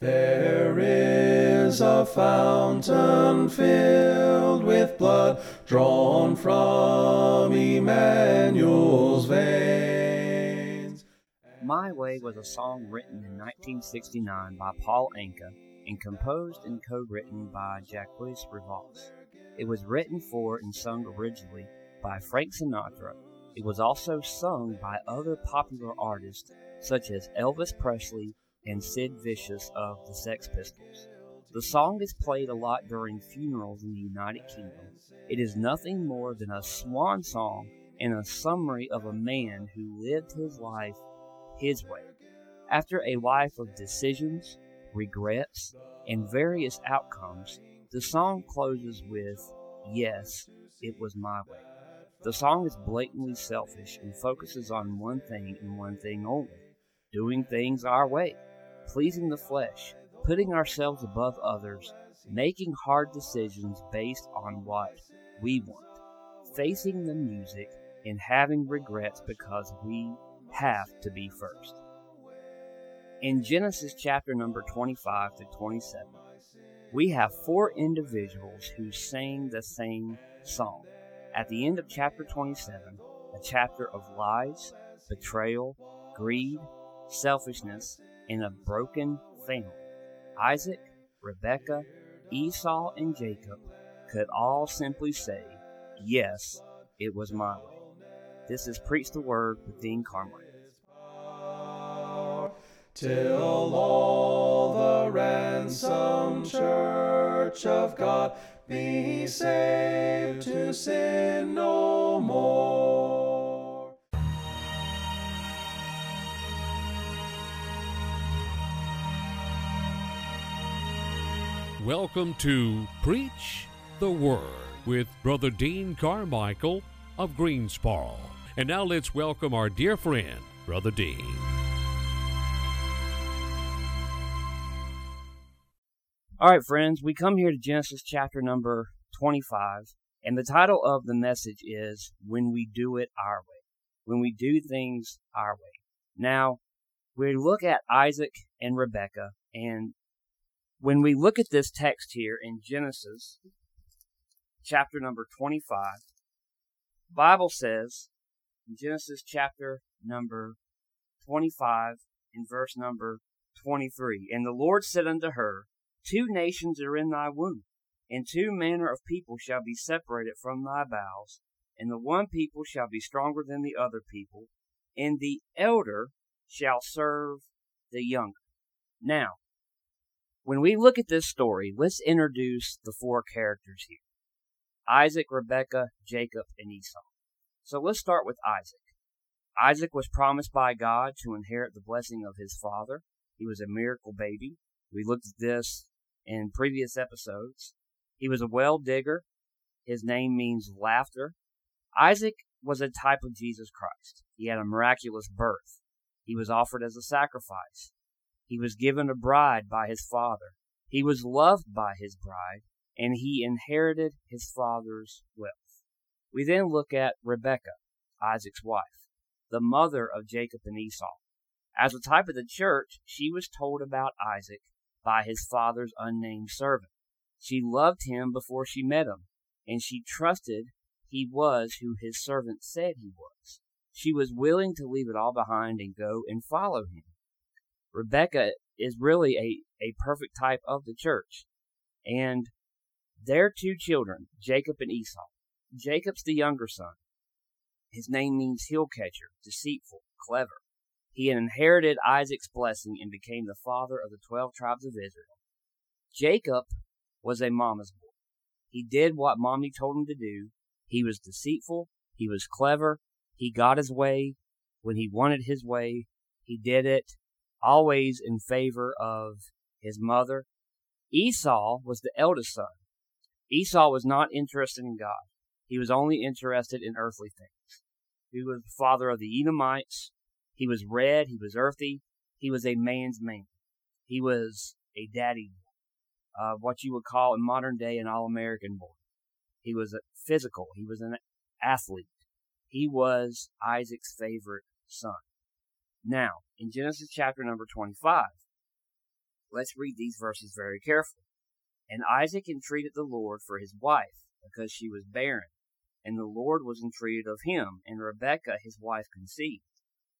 There is a fountain filled with blood drawn from Emmanuel's veins. My Way was a song written in 1969 by Paul Anka and composed and co-written by Jacques Revaux. It was written for and sung originally by Frank Sinatra. It was also sung by other popular artists such as Elvis Presley and Sid Vicious of the Sex Pistols. The song is played a lot during funerals in the United Kingdom. It is nothing more than a swan song and a summary of a man who lived his life his way. After a life of decisions, regrets, and various outcomes, the song closes with, Yes, it was my way. The song is blatantly selfish and focuses on one thing and one thing only doing things our way, pleasing the flesh, putting ourselves above others, making hard decisions based on what we want, facing the music, and having regrets because we have to be first. In Genesis chapter number 25 to 27, we have four individuals who sing the same song. At the end of chapter 27, a chapter of lies, betrayal, greed, selfishness, and a broken family, Isaac, Rebekah, Esau, and Jacob could all simply say, Yes, it was my way. This is Preach the Word with Dean Carmichael. Till all the ransomed church of God be saved to sin no more. Welcome to Preach the Word with Brother Dean Carmichael of Greensboro. And now let's welcome our dear friend, Brother Dean. All right, friends, we come here to Genesis chapter number 25, and the title of the message is When We Do It Our Way. When we do things our way. Now, we look at Isaac and Rebekah, and when we look at this text here in Genesis chapter number 25, Bible says in Genesis chapter number 25 in verse number 23, And the Lord said unto her, Two nations are in thy womb, and two manner of people shall be separated from thy bowels, and the one people shall be stronger than the other people, and the elder shall serve the younger. Now, when we look at this story, let's introduce the four characters here Isaac, Rebekah, Jacob, and Esau. So let's start with Isaac. Isaac was promised by God to inherit the blessing of his father. He was a miracle baby. We looked at this in previous episodes. He was a well digger. His name means laughter. Isaac was a type of Jesus Christ. He had a miraculous birth. He was offered as a sacrifice. He was given a bride by his father. He was loved by his bride, and he inherited his father's wealth. We then look at Rebekah, Isaac's wife, the mother of Jacob and Esau. As a type of the church, she was told about Isaac by his father's unnamed servant. She loved him before she met him, and she trusted he was who his servant said he was. She was willing to leave it all behind and go and follow him. Rebekah is really a, a perfect type of the church. And their two children, Jacob and Esau. Jacob's the younger son. His name means heel catcher, deceitful, clever. He inherited Isaac's blessing and became the father of the twelve tribes of Israel. Jacob was a mama's boy. He did what mommy told him to do. He was deceitful. He was clever. He got his way when he wanted his way. He did it always in favor of his mother. Esau was the eldest son. Esau was not interested in God. He was only interested in earthly things. He was the father of the Edomites. He was red. He was earthy. He was a man's man. He was a daddy, uh, what you would call in modern day an all-American boy. He was physical. He was an athlete. He was Isaac's favorite son. Now, in Genesis chapter number 25, let's read these verses very carefully. And Isaac entreated the Lord for his wife, because she was barren. And the Lord was entreated of him, and Rebekah his wife conceived.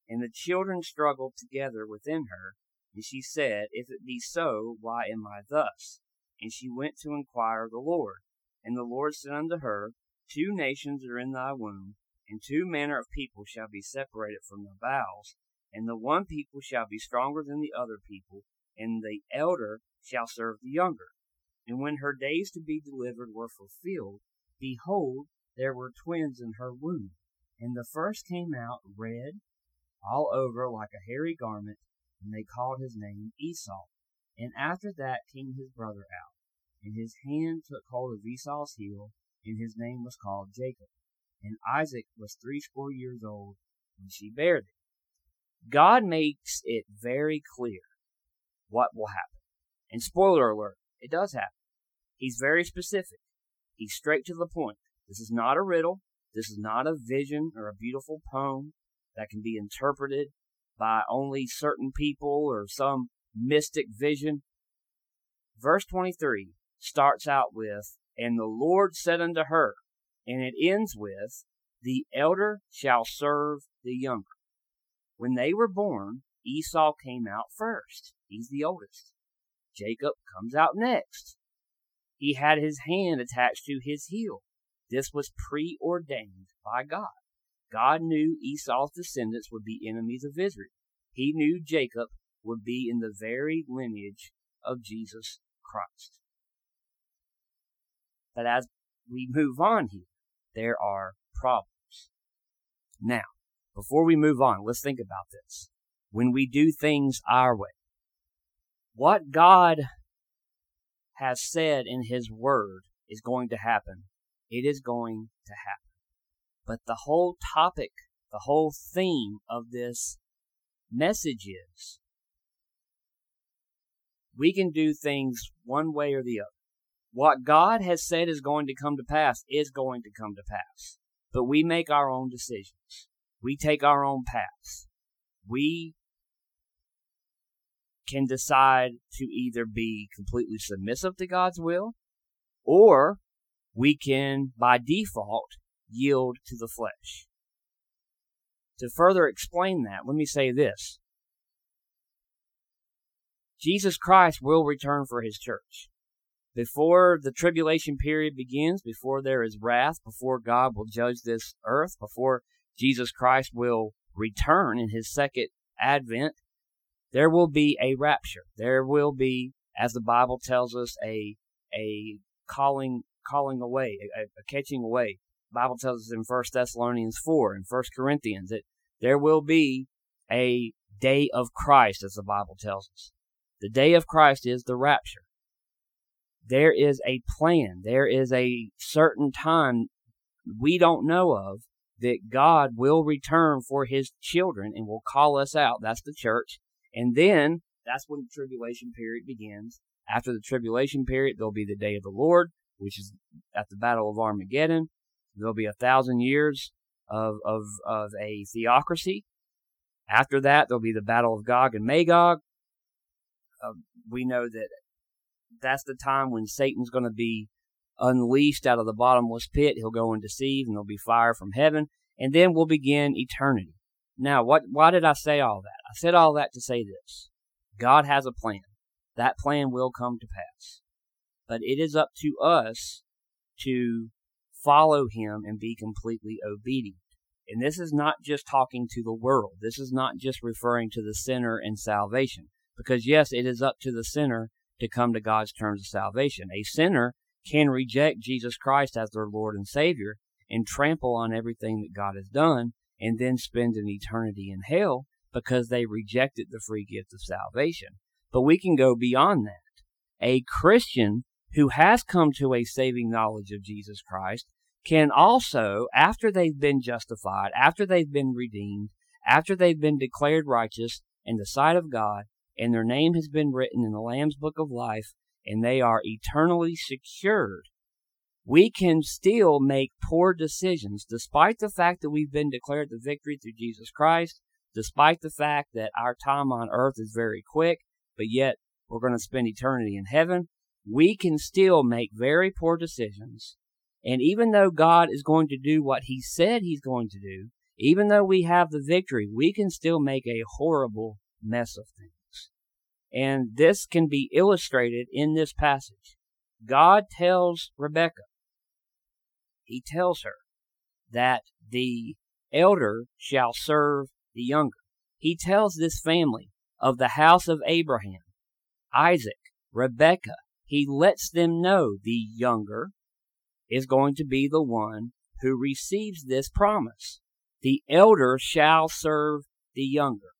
And the children struggled together within her, and she said, If it be so, why am I thus? And she went to inquire of the Lord. And the Lord said unto her, Two nations are in thy womb, and two manner of people shall be separated from thy bowels, and the one people shall be stronger than the other people, and the elder shall serve the younger. And when her days to be delivered were fulfilled, behold, there were twins in her womb. And the first came out red all over like a hairy garment, and they called his name Esau. And after that came his brother out, and his hand took hold of Esau's heel, and his name was called Jacob. And Isaac was threescore years old when she bare them. God makes it very clear what will happen. And spoiler alert, it does happen. He's very specific. He's straight to the point. This is not a riddle. This is not a vision or a beautiful poem that can be interpreted by only certain people or some mystic vision. Verse 23 starts out with, And the Lord said unto her, and it ends with, The elder shall serve the younger. When they were born, Esau came out first. He's the oldest. Jacob comes out next. He had his hand attached to his heel. This was preordained by God. God knew Esau's descendants would be enemies of Israel. He knew Jacob would be in the very lineage of Jesus Christ. But as we move on here, there are problems. Now, before we move on, let's think about this. When we do things our way, what God has said in His Word is going to happen. It is going to happen. But the whole topic, the whole theme of this message is we can do things one way or the other. What God has said is going to come to pass is going to come to pass. But we make our own decisions. We take our own paths. We can decide to either be completely submissive to God's will or we can, by default, yield to the flesh. To further explain that, let me say this. Jesus Christ will return for his church. Before the tribulation period begins, before there is wrath, before God will judge this earth, before Jesus Christ will return in his second advent, there will be a rapture. There will be, as the Bible tells us, a a calling calling away, a, a catching away. The Bible tells us in First Thessalonians four and First Corinthians that there will be a day of Christ, as the Bible tells us. The day of Christ is the rapture. There is a plan. There is a certain time we don't know of that God will return for his children and will call us out. That's the church. And then that's when the tribulation period begins. After the tribulation period, there'll be the day of the Lord, which is at the Battle of Armageddon. There'll be a thousand years of, of, of a theocracy. After that, there'll be the Battle of Gog and Magog. Uh, we know that that's the time when Satan's going to be unleashed out of the bottomless pit. He'll go and deceive, and there'll be fire from heaven. And then we'll begin eternity. Now, what? Why did I say all that? I said all that to say this: God has a plan. That plan will come to pass, but it is up to us to follow Him and be completely obedient. And this is not just talking to the world. This is not just referring to the sinner and salvation. Because yes, it is up to the sinner to come to God's terms of salvation. A sinner can reject Jesus Christ as their Lord and Savior and trample on everything that God has done and then spend an eternity in hell because they rejected the free gift of salvation. But we can go beyond that. A Christian who has come to a saving knowledge of Jesus Christ can also, after they've been justified, after they've been redeemed, after they've been declared righteous in the sight of God, and their name has been written in the Lamb's Book of Life, and they are eternally secured, we can still make poor decisions despite the fact that we've been declared the victory through Jesus Christ, despite the fact that our time on earth is very quick, but yet we're going to spend eternity in heaven, we can still make very poor decisions. And even though God is going to do what He said He's going to do, even though we have the victory, we can still make a horrible mess of things. And this can be illustrated in this passage. God tells Rebekah, He tells her that the elder shall serve the younger. He tells this family of the house of Abraham, Isaac, Rebekah, he lets them know the younger is going to be the one who receives this promise. The elder shall serve the younger.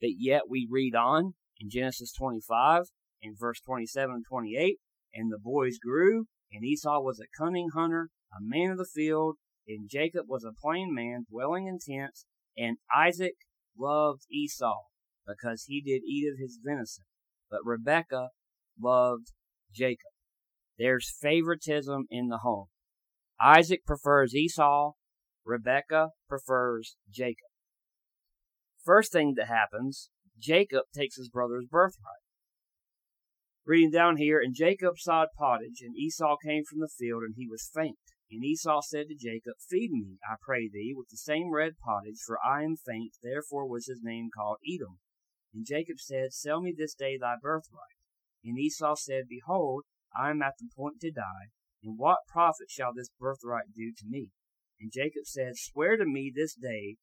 But yet we read on in Genesis 25 in verse 27 and 28, and the boys grew, and Esau was a cunning hunter, a man of the field, and Jacob was a plain man dwelling in tents, and Isaac loved Esau because he did eat of his venison, but Rebekah loved Jacob. There's favoritism in the home. Isaac prefers Esau. Rebekah prefers Jacob. First thing that happens, Jacob takes his brother's birthright. Reading down here, and Jacob sawed pottage, and Esau came from the field, and he was faint. And Esau said to Jacob, Feed me, I pray thee, with the same red pottage, for I am faint. Therefore was his name called Edom. And Jacob said, Sell me this day thy birthright. And Esau said, Behold, I am at the point to die, and what profit shall this birthright do to me? And Jacob said, Swear to me this day.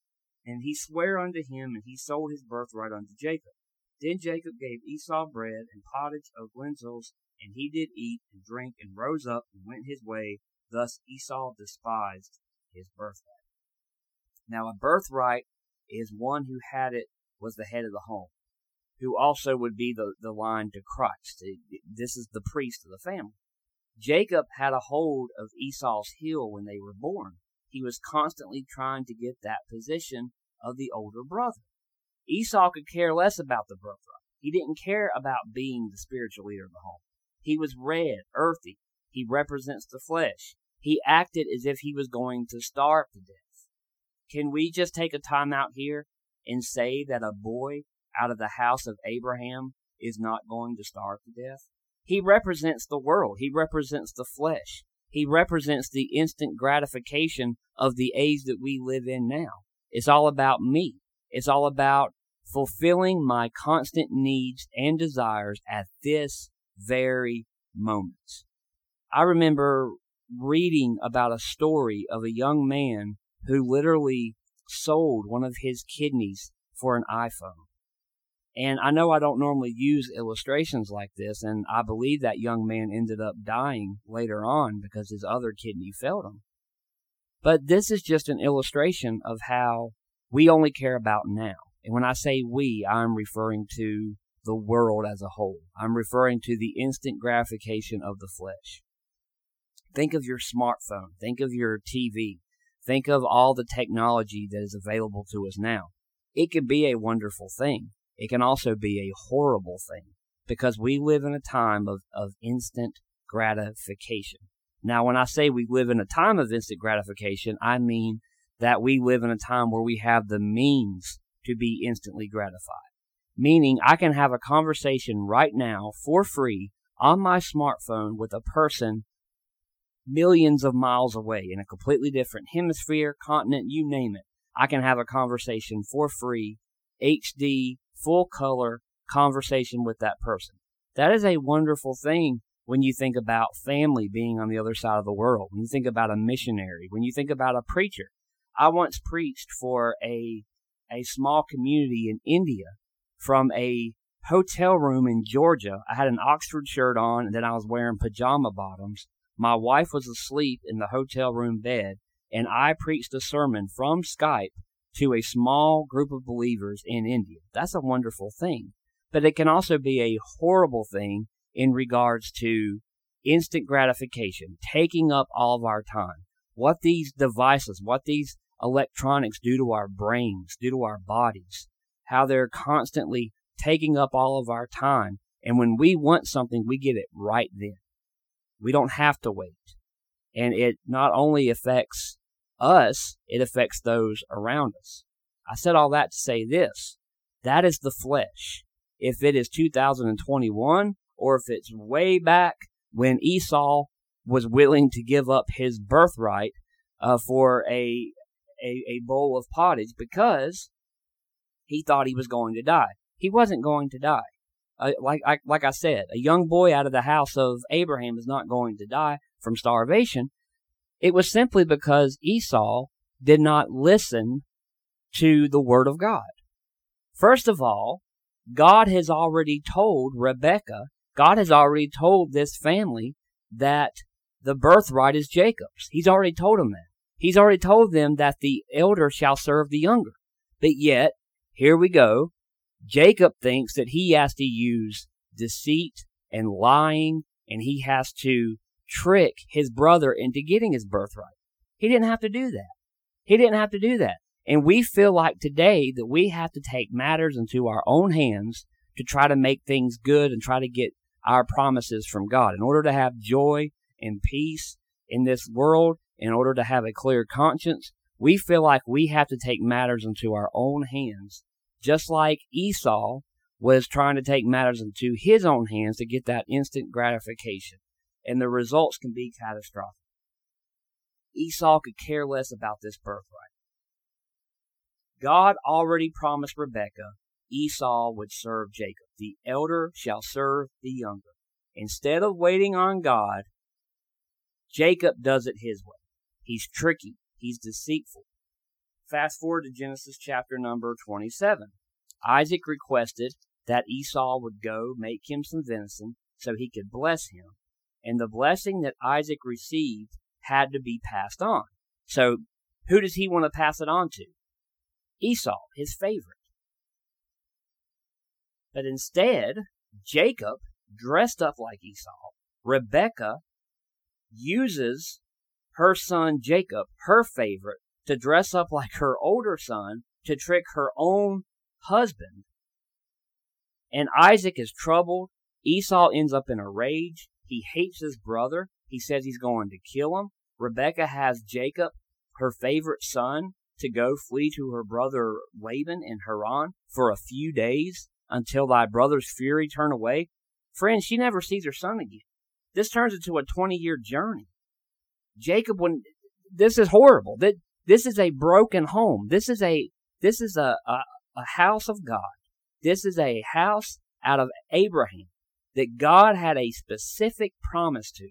And he sware unto him, and he sold his birthright unto Jacob. Then Jacob gave Esau bread and pottage of lentils, and he did eat and drink, and rose up and went his way. Thus Esau despised his birthright. Now a birthright is one who had it was the head of the home who also would be the, the line to Christ. This is the priest of the family. Jacob had a hold of Esau's heel when they were born. He was constantly trying to get that position of the older brother. Esau could care less about the birthright. He didn't care about being the spiritual leader of the home. He was red, earthy. He represents the flesh. He acted as if he was going to starve to death. Can we just take a time out here and say that a boy out of the house of Abraham is not going to starve to death. He represents the world. He represents the flesh. He represents the instant gratification of the age that we live in now. It's all about me. It's all about fulfilling my constant needs and desires at this very moment. I remember reading about a story of a young man who literally sold one of his kidneys for an iPhone. And I know I don't normally use illustrations like this, and I believe that young man ended up dying later on because his other kidney failed him. But this is just an illustration of how we only care about now. And when I say we, I'm referring to the world as a whole. I'm referring to the instant gratification of the flesh. Think of your smartphone. Think of your TV. Think of all the technology that is available to us now. It could be a wonderful thing it can also be a horrible thing because we live in a time of, of instant gratification. Now, when I say we live in a time of instant gratification, I mean that we live in a time where we have the means to be instantly gratified. Meaning, I can have a conversation right now for free on my smartphone with a person millions of miles away in a completely different hemisphere, continent, you name it. I can have a conversation for free, HD, full color conversation with that person. That is a wonderful thing when you think about family being on the other side of the world, when you think about a missionary, when you think about a preacher. I once preached for a, a small community in India from a hotel room in Georgia. I had an Oxford shirt on and then I was wearing pajama bottoms. My wife was asleep in the hotel room bed and I preached a sermon from Skype to a small group of believers in India. That's a wonderful thing. But it can also be a horrible thing in regards to instant gratification, taking up all of our time. What these devices, what these electronics do to our brains, do to our bodies, how they're constantly taking up all of our time. And when we want something, we get it right then. We don't have to wait. And it not only affects us, it affects those around us. I said all that to say this. That is the flesh. if it is 2021 or if it's way back when Esau was willing to give up his birthright uh, for a, a a bowl of pottage because he thought he was going to die. He wasn't going to die. Uh, like I, like I said, a young boy out of the house of Abraham is not going to die from starvation. It was simply because Esau did not listen to the word of God. First of all, God has already told Rebekah, God has already told this family that the birthright is Jacob's. He's already told them that. He's already told them that the elder shall serve the younger. But yet, here we go. Jacob thinks that he has to use deceit and lying, and he has to trick his brother into getting his birthright. He didn't have to do that. He didn't have to do that. And we feel like today that we have to take matters into our own hands to try to make things good and try to get our promises from God. In order to have joy and peace in this world, in order to have a clear conscience, we feel like we have to take matters into our own hands, just like Esau was trying to take matters into his own hands to get that instant gratification. And the results can be catastrophic. Esau could care less about this birthright. God already promised Rebekah Esau would serve Jacob. The elder shall serve the younger. Instead of waiting on God, Jacob does it his way. He's tricky. He's deceitful. Fast forward to Genesis chapter number 27. Isaac requested that Esau would go make him some venison so he could bless him. And the blessing that Isaac received had to be passed on. So who does he want to pass it on to? Esau, his favorite. But instead, Jacob, dressed up like Esau, Rebekah uses her son Jacob, her favorite, to dress up like her older son to trick her own husband. And Isaac is troubled. Esau ends up in a rage. He hates his brother. He says he's going to kill him. Rebekah has Jacob, her favorite son, to go flee to her brother Laban in Haran for a few days until thy brother's fury turn away. Friend, she never sees her son again. This turns into a 20 year journey. Jacob, when this is horrible. That this is a broken home. This is a this is a, a, a house of God. This is a house out of Abraham that God had a specific promise to.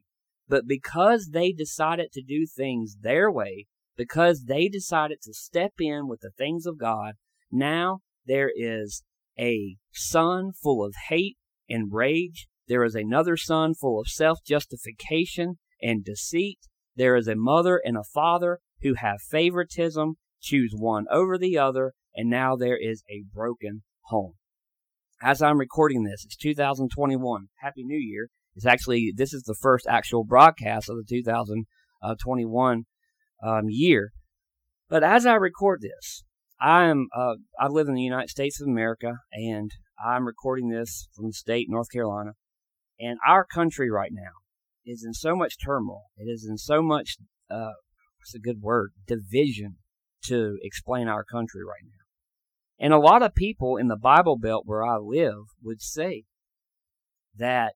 But because they decided to do things their way, because they decided to step in with the things of God, now there is a son full of hate and rage. There is another son full of self justification and deceit. There is a mother and a father who have favoritism, choose one over the other, and now there is a broken home. As I'm recording this, it's 2021. Happy New Year. It's actually, this is the first actual broadcast of the 2021 um, year. But as I record this, I am, uh, I live in the United States of America and I'm recording this from the state, North Carolina. And our country right now is in so much turmoil. It is in so much, uh, what's a good word? Division to explain our country right now. And a lot of people in the Bible Belt where I live would say that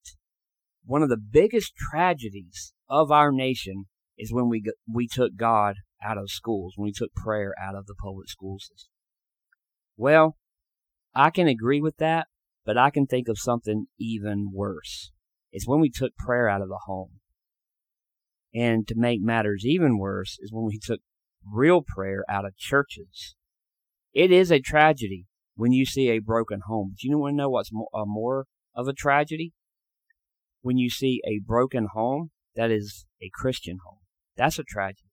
one of the biggest tragedies of our nation is when we we took God out of schools, when we took prayer out of the public school system. Well, I can agree with that, but I can think of something even worse. It's when we took prayer out of the home. And to make matters even worse is when we took real prayer out of churches. It is a tragedy when you see a broken home. Do you want to know what's more, uh, more of a tragedy? When you see a broken home that is a Christian home. That's a tragedy.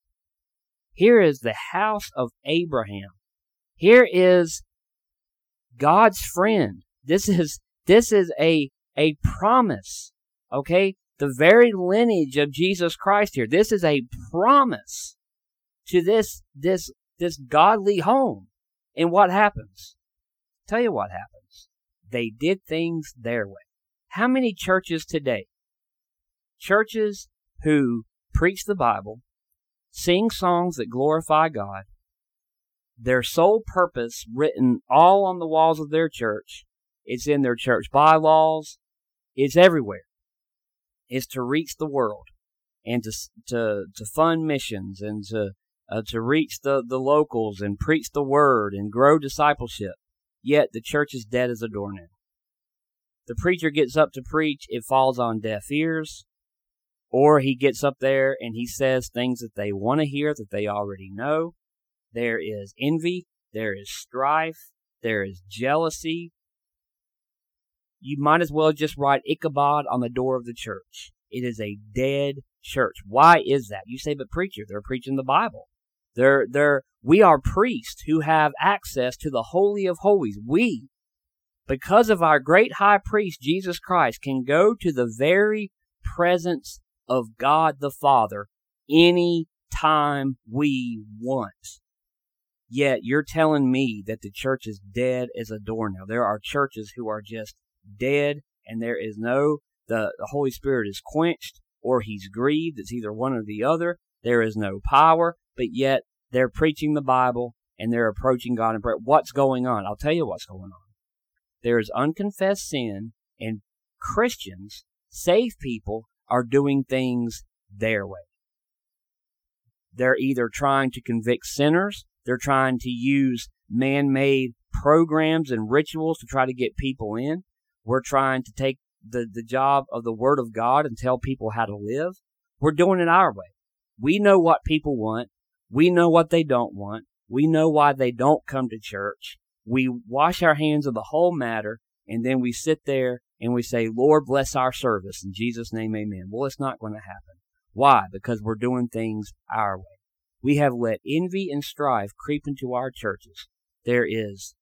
Here is the house of Abraham. Here is God's friend. This is this is a a promise. Okay? The very lineage of Jesus Christ here. This is a promise to this this this godly home. And what happens? Tell you what happens. They did things their way. How many churches today? Churches who preach the Bible, sing songs that glorify God, their sole purpose written all on the walls of their church It's in their church bylaws. It's everywhere. Is to reach the world and to to to fund missions and to uh, to reach the the locals and preach the word and grow discipleship. Yet the church is dead as a doornail. The preacher gets up to preach, it falls on deaf ears, or he gets up there and he says things that they want to hear that they already know. There is envy, there is strife, there is jealousy. You might as well just write Ichabod on the door of the church. It is a dead church. Why is that? You say, but preacher, they're preaching the Bible. They're, they're, we are priests who have access to the Holy of Holies. We, because of our great high priest, Jesus Christ, can go to the very presence of God the Father any time we want. Yet you're telling me that the church is dead as a doornail. There are churches who are just dead and there is no, the, the Holy Spirit is quenched or he's grieved. It's either one or the other. There is no power, but yet they're preaching the Bible and they're approaching God in prayer. What's going on? I'll tell you what's going on. There is unconfessed sin and Christians, saved people, are doing things their way. They're either trying to convict sinners they're trying to use man made programs and rituals to try to get people in. We're trying to take the, the job of the Word of God and tell people how to live. We're doing it our way. We know what people want. We know what they don't want. We know why they don't come to church. We wash our hands of the whole matter and then we sit there and we say, Lord, bless our service. In Jesus' name, amen. Well, it's not going to happen. Why? Because we're doing things our way. We have let envy and strife creep into our churches. There is,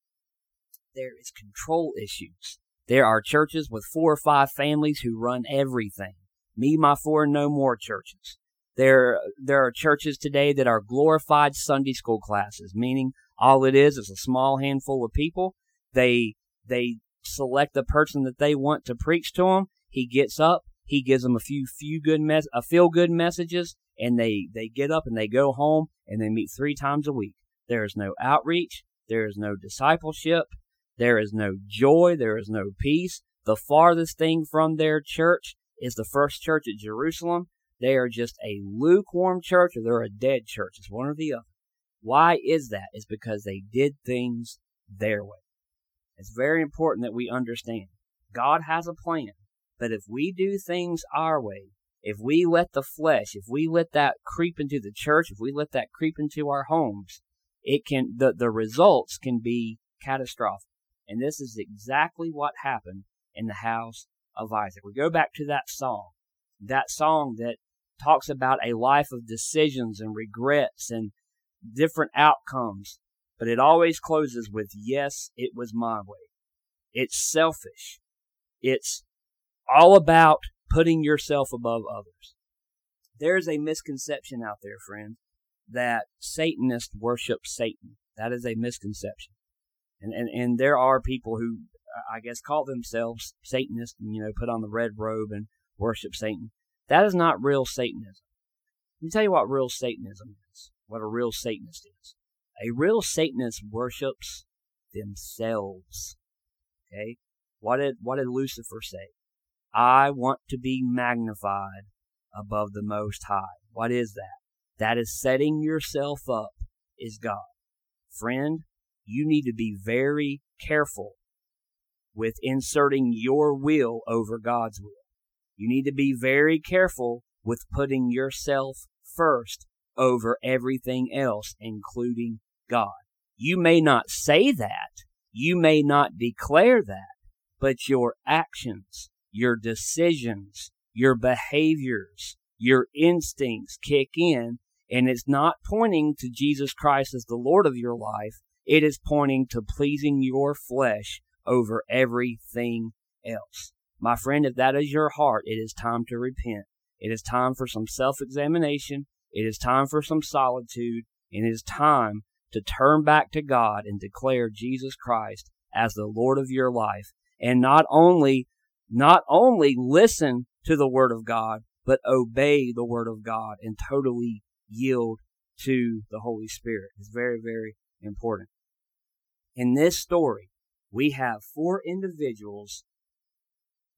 there is control issues. There are churches with four or five families who run everything. Me, my four, no more churches. There, there are churches today that are glorified Sunday school classes, meaning all it is is a small handful of people. They, they select the person that they want to preach to them. He gets up, he gives them a few, few good mess, a feel good messages, and they, they get up and they go home and they meet three times a week. There is no outreach. There is no discipleship. There is no joy. There is no peace. The farthest thing from their church is the first church at Jerusalem. They are just a lukewarm church or they're a dead church. It's one or the other. Why is that? It's because they did things their way. It's very important that we understand God has a plan, but if we do things our way, if we let the flesh, if we let that creep into the church, if we let that creep into our homes, it can, the, the results can be catastrophic. And this is exactly what happened in the house of Isaac. We go back to that song, that song that talks about a life of decisions and regrets and different outcomes, but it always closes with, yes, it was my way. It's selfish. It's all about putting yourself above others. There's a misconception out there, friend, that Satanists worship Satan. That is a misconception. And, and, and there are people who, I guess, call themselves Satanists and, you know, put on the red robe and worship Satan. That is not real Satanism. Let me tell you what real Satanism is, what a real Satanist is. A real Satanist worships themselves. Okay? What did, what did Lucifer say? I want to be magnified above the Most High. What is that? That is setting yourself up as God. Friend, you need to be very careful with inserting your will over God's will. You need to be very careful with putting yourself first over everything else, including God. You may not say that, you may not declare that, but your actions your decisions, your behaviors, your instincts kick in, and it's not pointing to Jesus Christ as the Lord of your life. It is pointing to pleasing your flesh over everything else. My friend, if that is your heart, it is time to repent. It is time for some self-examination. It is time for some solitude. And it is time to turn back to God and declare Jesus Christ as the Lord of your life. And not only not only listen to the Word of God, but obey the Word of God and totally yield to the Holy Spirit. It's very, very important. In this story, we have four individuals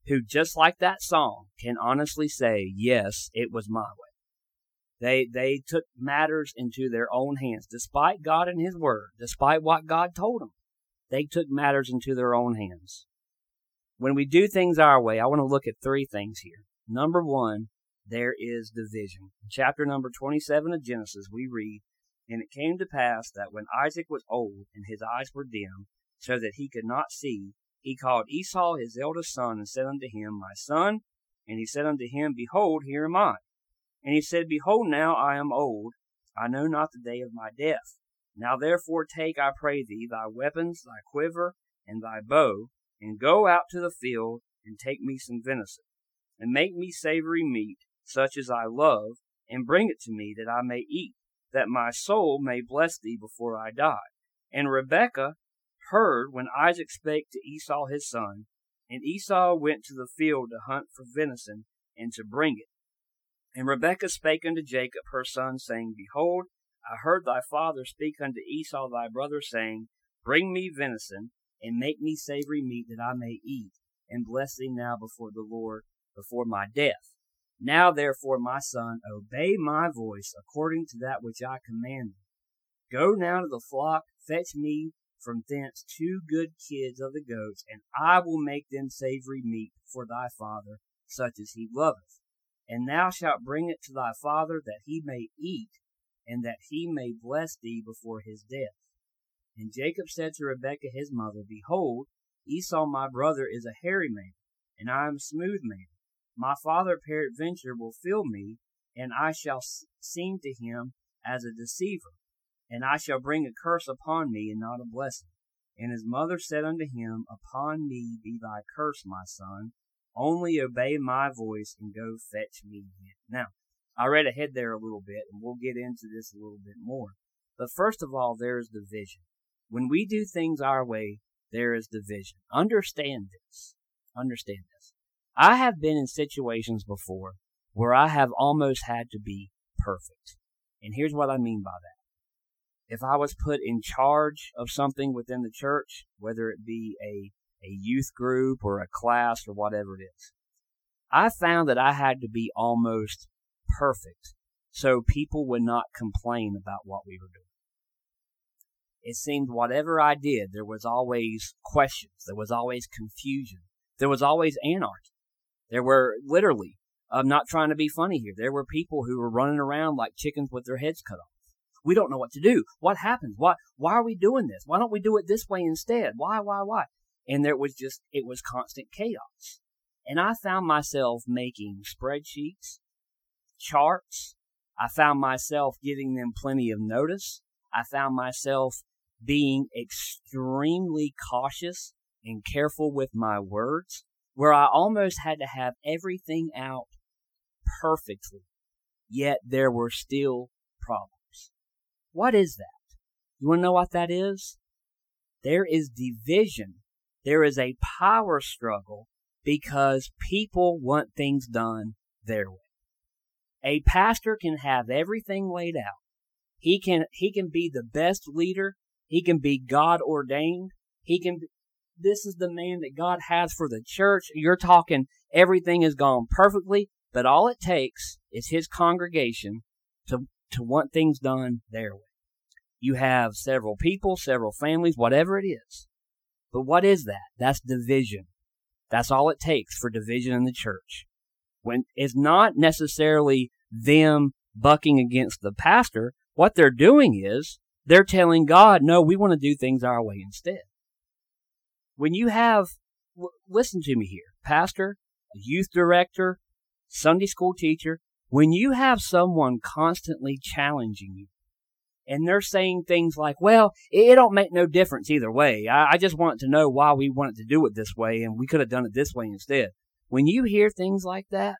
who, just like that song, can honestly say, yes, it was my way. They, they took matters into their own hands, despite God and His Word, despite what God told them. They took matters into their own hands. When we do things our way, I want to look at three things here. Number one, there is division. In chapter number 27 of Genesis, we read, And it came to pass that when Isaac was old and his eyes were dim, so that he could not see, he called Esau his eldest son and said unto him, My son. And he said unto him, Behold, here am I. And he said, Behold, now I am old, I know not the day of my death. Now therefore take, I pray thee, thy weapons, thy quiver, and thy bow, and go out to the field, and take me some venison, and make me savory meat, such as I love, and bring it to me, that I may eat, that my soul may bless thee before I die. And Rebekah heard when Isaac spake to Esau his son, and Esau went to the field to hunt for venison, and to bring it. And Rebekah spake unto Jacob her son, saying, Behold, I heard thy father speak unto Esau thy brother, saying, Bring me venison, and make me savory meat, that I may eat, and bless thee now before the Lord, before my death. Now therefore, my son, obey my voice, according to that which I command thee. Go now to the flock, fetch me from thence two good kids of the goats, and I will make them savory meat for thy father, such as he loveth. And thou shalt bring it to thy father, that he may eat, and that he may bless thee before his death. And Jacob said to Rebekah his mother, Behold, Esau my brother is a hairy man, and I am a smooth man. My father peradventure will feel me, and I shall seem to him as a deceiver, and I shall bring a curse upon me, and not a blessing. And his mother said unto him, Upon me be thy curse, my son, only obey my voice and go fetch me him. Now, I read ahead there a little bit, and we'll get into this a little bit more. But first of all, there is division. When we do things our way, there is division. Understand this. Understand this. I have been in situations before where I have almost had to be perfect. And here's what I mean by that. If I was put in charge of something within the church, whether it be a a youth group or a class or whatever it is. I found that I had to be almost perfect so people would not complain about what we were doing. It seemed whatever I did, there was always questions. There was always confusion. There was always anarchy. There were literally, I'm not trying to be funny here. There were people who were running around like chickens with their heads cut off. We don't know what to do. What happens? Why, why are we doing this? Why don't we do it this way instead? Why, why, why? and there was just it was constant chaos and i found myself making spreadsheets charts i found myself giving them plenty of notice i found myself being extremely cautious and careful with my words where i almost had to have everything out perfectly yet there were still problems what is that you want to know what that is there is division there is a power struggle because people want things done their way. A pastor can have everything laid out. He can, he can be the best leader. He can be God ordained. He can, this is the man that God has for the church. You're talking everything has gone perfectly, but all it takes is his congregation to, to want things done their way. You have several people, several families, whatever it is. But what is that? That's division. That's all it takes for division in the church. When it's not necessarily them bucking against the pastor, what they're doing is they're telling God, no, we want to do things our way instead. When you have, listen to me here, pastor, youth director, Sunday school teacher, when you have someone constantly challenging you, and they're saying things like, well, it, don't make no difference either way. I, I just want to know why we wanted to do it this way and we could have done it this way instead. When you hear things like that,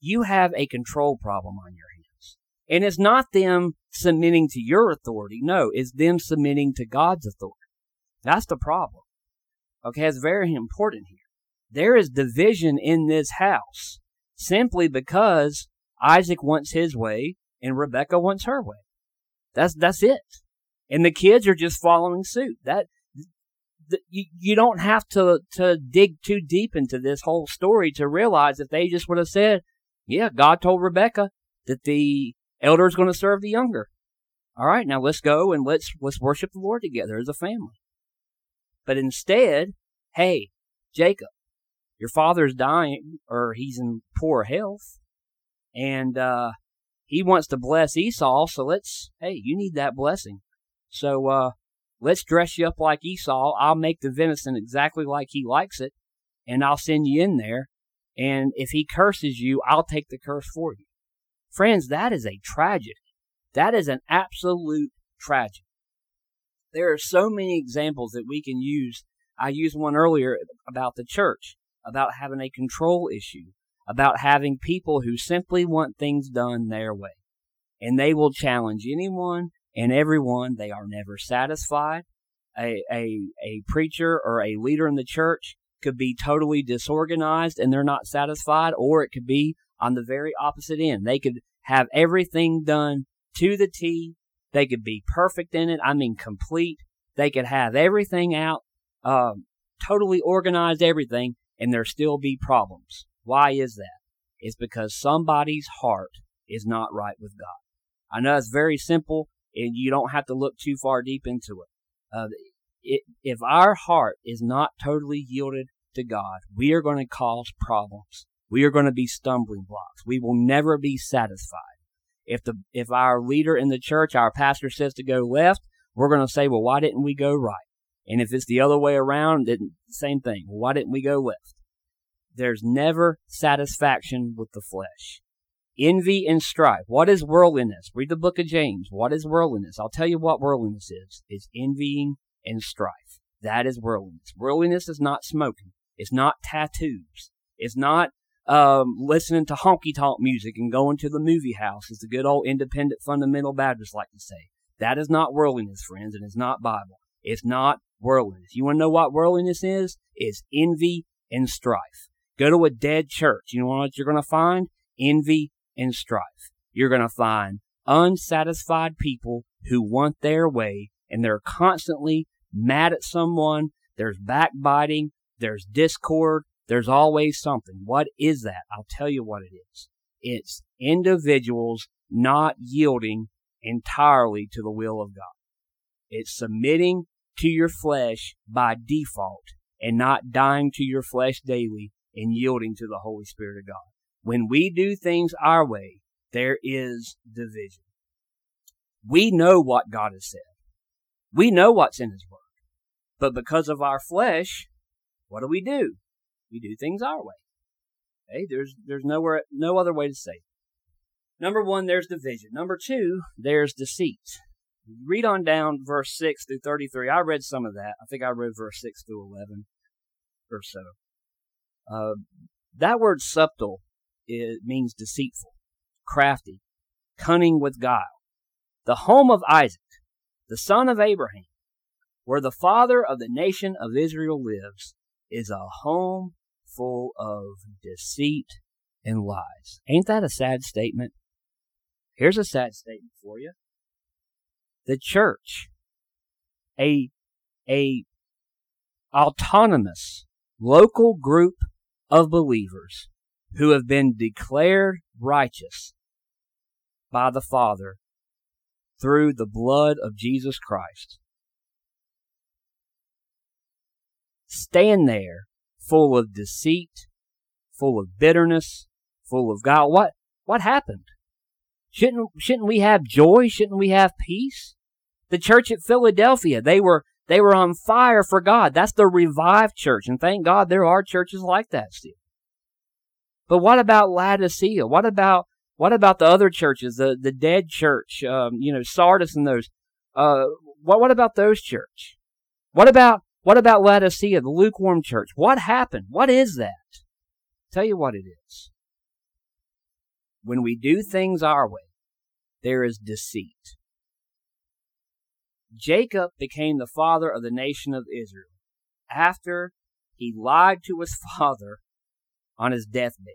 you have a control problem on your hands. And it's not them submitting to your authority. No, it's them submitting to God's authority. That's the problem. Okay, it's very important here. There is division in this house simply because Isaac wants his way and Rebekah wants her way. That's that's it. And the kids are just following suit. That you, you don't have to, to dig too deep into this whole story to realize that they just would have said, yeah, God told Rebekah that the elder is going to serve the younger. All right, now let's go and let's let's worship the Lord together as a family. But instead, hey, Jacob, your father's dying or he's in poor health and uh he wants to bless Esau, so let's hey, you need that blessing. So uh let's dress you up like Esau. I'll make the venison exactly like he likes it, and I'll send you in there. And if he curses you, I'll take the curse for you. Friends, that is a tragedy. That is an absolute tragedy. There are so many examples that we can use. I used one earlier about the church, about having a control issue, about having people who simply want things done their way. And they will challenge anyone and everyone. They are never satisfied. A, a, a preacher or a leader in the church could be totally disorganized and they're not satisfied, or it could be on the very opposite end. They could have everything done to the T. They could be perfect in it. I mean, complete. They could have everything out, um, totally organized everything, and there still be problems. Why is that? It's because somebody's heart is not right with God. I know it's very simple, and you don't have to look too far deep into it. Uh, it if our heart is not totally yielded to God, we are going to cause problems. We are going to be stumbling blocks. We will never be satisfied. If the if our leader in the church, our pastor says to go left, we're going to say, well, why didn't we go right? And if it's the other way around, then same thing. Why didn't we go left? There's never satisfaction with the flesh. Envy and strife. What is worldliness? Read the book of James. What is worldliness? I'll tell you what worldliness is. It's envying and strife. That is worldliness. Worldliness is not smoking. It's not tattoos. It's not um, listening to honky tonk music and going to the movie house, as the good old independent fundamental Baptists like to say. That is not worldliness, friends, and it's not Bible. It's not worldliness. You want to know what worldliness is? It's envy and strife. Go to a dead church. You know what you're going to find? Envy and strife. You're going to find unsatisfied people who want their way and they're constantly mad at someone. There's backbiting. There's discord. There's always something. What is that? I'll tell you what it is. It's individuals not yielding entirely to the will of God. It's submitting to your flesh by default and not dying to your flesh daily and yielding to the Holy Spirit of God. When we do things our way, there is division. We know what God has said. We know what's in His Word. But because of our flesh, what do we do? We do things our way. Okay, there's there's nowhere no other way to say it. Number one, there's division. Number two, there's deceit. Read on down verse six through thirty-three. I read some of that. I think I read verse six through eleven or so. Uh, that word subtle it means deceitful, crafty, cunning with guile. The home of Isaac, the son of Abraham, where the father of the nation of Israel lives, is a home full of deceit and lies. Ain't that a sad statement? Here's a sad statement for you. The church, a, a autonomous local group of believers who have been declared righteous by the Father through the blood of Jesus Christ. Stand there full of deceit, full of bitterness, full of God. What what happened? Shouldn't shouldn't we have joy? Shouldn't we have peace? The church at Philadelphia, they were they were on fire for God. That's the revived church, and thank God there are churches like that still. But what about Laodicea? What about what about the other churches, the the dead church, um, you know, Sardis and those? Uh, what what about those church? What about what about Laodicea, the lukewarm church? What happened? What is that? Tell you what it is. When we do things our way, there is deceit. Jacob became the father of the nation of Israel after he lied to his father on his deathbed.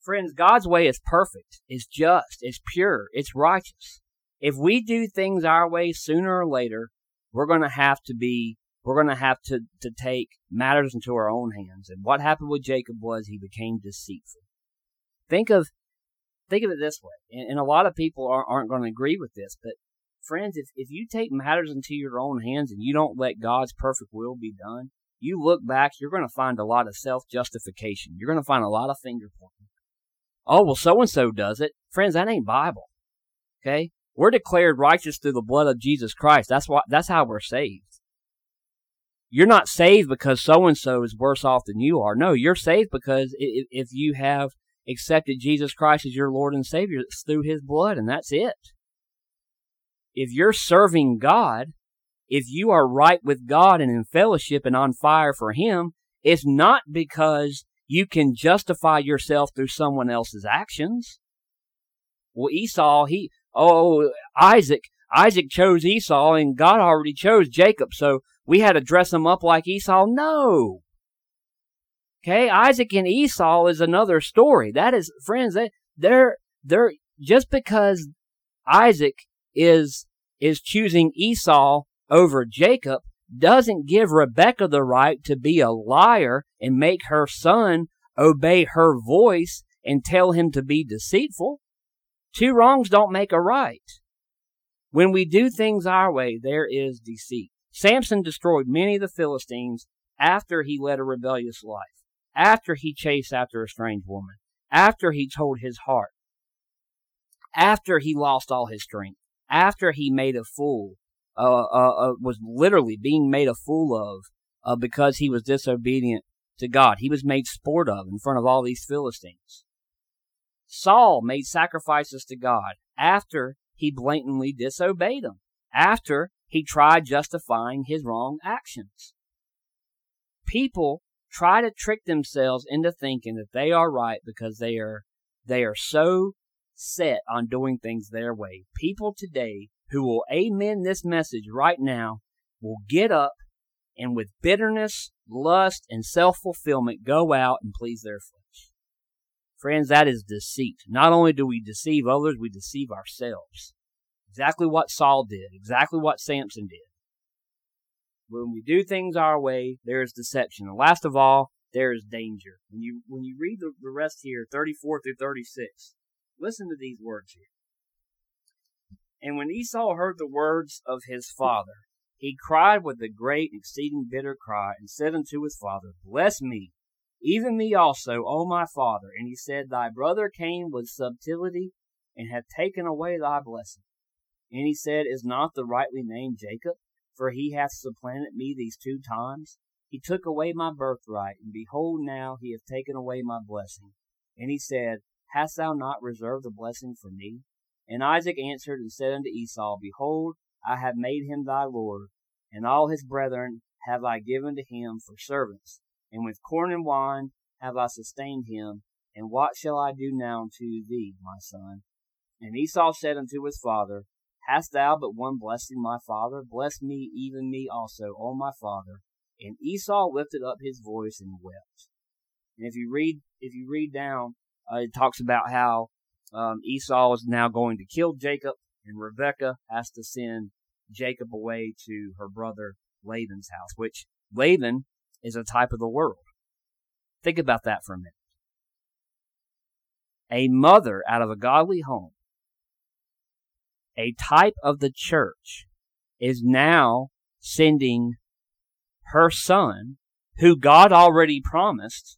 Friends, God's way is perfect, it's just, it's pure, it's righteous. If we do things our way sooner or later, we're going to have to be we're going to have to, to take matters into our own hands. And what happened with Jacob was he became deceitful. Think of, think of it this way. And, and a lot of people aren't, aren't going to agree with this, but friends, if, if you take matters into your own hands and you don't let God's perfect will be done, you look back, you're going to find a lot of self justification. You're going to find a lot of finger pointing. Oh, well, so and so does it. Friends, that ain't Bible. Okay? We're declared righteous through the blood of Jesus Christ. That's why, that's how we're saved. You're not saved because so and so is worse off than you are. No, you're saved because if you have accepted Jesus Christ as your Lord and Savior, it's through His blood, and that's it. If you're serving God, if you are right with God and in fellowship and on fire for Him, it's not because you can justify yourself through someone else's actions. Well, Esau, he, oh, Isaac, Isaac chose Esau and God already chose Jacob, so we had to dress him up like Esau. No. Okay, Isaac and Esau is another story. That is, friends, they, they're, they're, just because Isaac is, is choosing Esau over Jacob doesn't give Rebekah the right to be a liar and make her son obey her voice and tell him to be deceitful. Two wrongs don't make a right. When we do things our way, there is deceit. Samson destroyed many of the Philistines after he led a rebellious life, after he chased after a strange woman, after he told his heart, after he lost all his strength, after he made a fool, uh, uh, uh, was literally being made a fool of uh, because he was disobedient to God. He was made sport of in front of all these Philistines. Saul made sacrifices to God after he blatantly disobeyed him, after he tried justifying his wrong actions. People try to trick themselves into thinking that they are right because they are they are so set on doing things their way. People today who will amen this message right now will get up and with bitterness, lust, and self-fulfillment go out and please their flesh. Friends, that is deceit. Not only do we deceive others, we deceive ourselves. Exactly what Saul did, exactly what Samson did. When we do things our way, there is deception. And last of all, there is danger. When you when you read the, the rest here, 34 through 36, listen to these words here. And when Esau heard the words of his father, he cried with a great exceeding bitter cry, and said unto his father, Bless me, even me also, O my father. And he said, Thy brother came with subtlety, and hath taken away thy blessing. And he said, Is not the rightly named Jacob? For he hath supplanted me these two times. He took away my birthright, and behold, now he hath taken away my blessing. And he said, Hast thou not reserved the blessing for me? And Isaac answered and said unto Esau, Behold, I have made him thy lord, and all his brethren have I given to him for servants, and with corn and wine have I sustained him. And what shall I do now unto thee, my son? And Esau said unto his father, Hast thou but one blessing, my father? Bless me, even me also, O my father. And Esau lifted up his voice and wept. And if you read, if you read down, uh, it talks about how um, Esau is now going to kill Jacob, and Rebekah has to send Jacob away to her brother Laban's house, which Laban is a type of the world. Think about that for a minute. A mother out of a godly home a type of the church, is now sending her son, who God already promised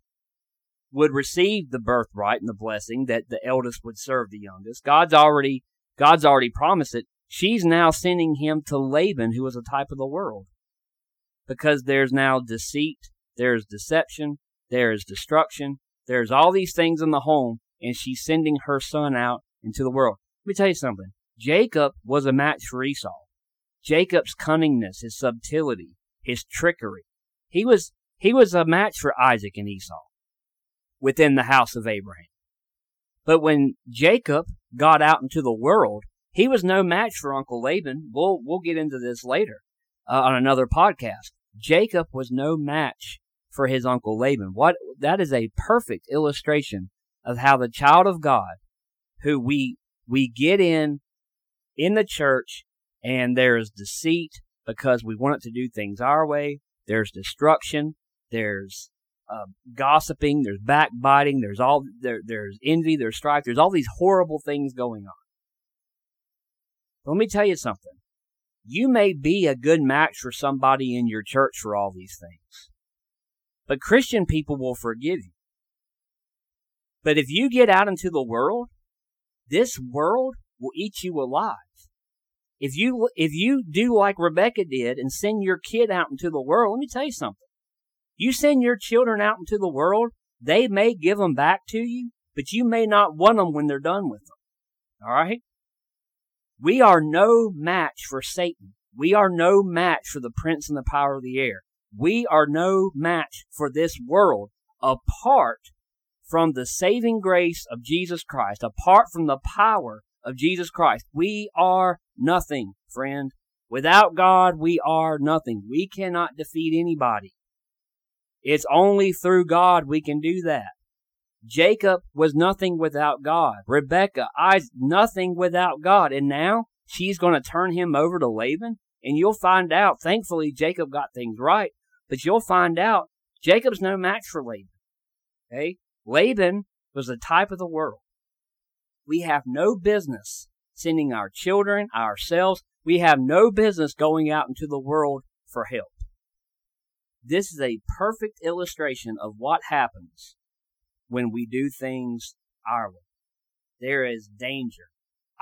would receive the birthright and the blessing that the eldest would serve the youngest. God's already God's already promised it. She's now sending him to Laban, who is a type of the world. Because there's now deceit, there's deception, there is destruction, there's all these things in the home, and she's sending her son out into the world. Let me tell you something. Jacob was a match for Esau. Jacob's cunningness, his subtlety, his trickery. He was, he was a match for Isaac and Esau within the house of Abraham. But when Jacob got out into the world, he was no match for Uncle Laban. We'll, we'll get into this later uh, on another podcast. Jacob was no match for his uncle Laban. What, that is a perfect illustration of how the child of God, who we, we get in in the church and there is deceit, because we want it to do things our way. There's destruction. There's uh, gossiping. There's backbiting. There's all there. There's envy. There's strife. There's all these horrible things going on. But Let me tell you something. You may be a good match for somebody in your church for all these things, but Christian people will forgive you. But if you get out into the world, this world will eat you alive. If you if you do like Rebekah did and send your kid out into the world, let me tell you something. You send your children out into the world, they may give them back to you, but you may not want them when they're done with them. All right? We are no match for Satan. We are no match for the prince and the power of the air. We are no match for this world apart from the saving grace of Jesus Christ, apart from the power of Jesus Christ. We are nothing, friend. Without God, we are nothing. We cannot defeat anybody. It's only through God we can do that. Jacob was nothing without God. Rebekah, I nothing without God. And now she's going to turn him over to Laban. And you'll find out, thankfully, Jacob got things right, but you'll find out Jacob's no match for Laban. Okay? Laban was the type of the world. We have no business sending our children, ourselves. We have no business going out into the world for help. This is a perfect illustration of what happens when we do things our way. There is danger.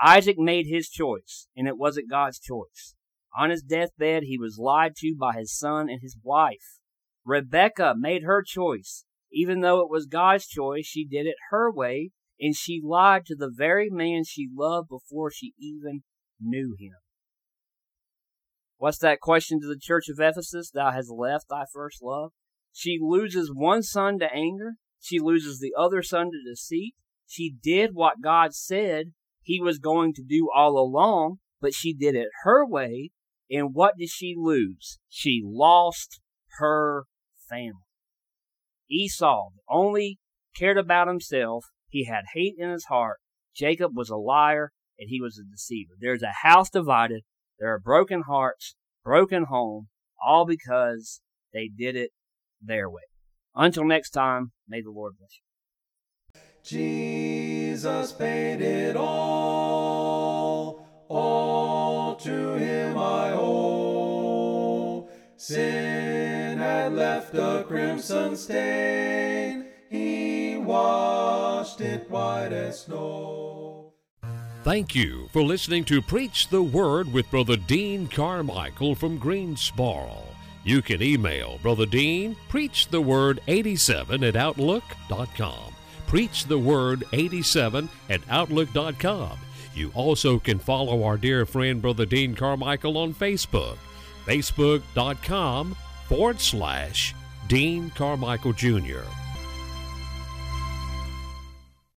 Isaac made his choice, and it wasn't God's choice. On his deathbed, he was lied to by his son and his wife. Rebekah made her choice. Even though it was God's choice, she did it her way, and she lied to the very man she loved before she even knew him. What's that question to the church of Ephesus? Thou hast left thy first love. She loses one son to anger. She loses the other son to deceit. She did what God said he was going to do all along, but she did it her way. And what did she lose? She lost her family. Esau only cared about himself. He had hate in his heart. Jacob was a liar and he was a deceiver. There's a house divided. There are broken hearts, broken home, all because they did it their way. Until next time, may the Lord bless you. Jesus paid it all, all to him I owe. Sin had left a crimson stain, he washed it white as snow. Thank you for listening to Preach the Word with Brother Dean Carmichael from Greensboro. You can email Brother Dean, preachtheword87 at outlook.com. Preachtheword87 at outlook.com. You also can follow our dear friend Brother Dean Carmichael on Facebook, facebook.com forward slash Dean Carmichael Jr.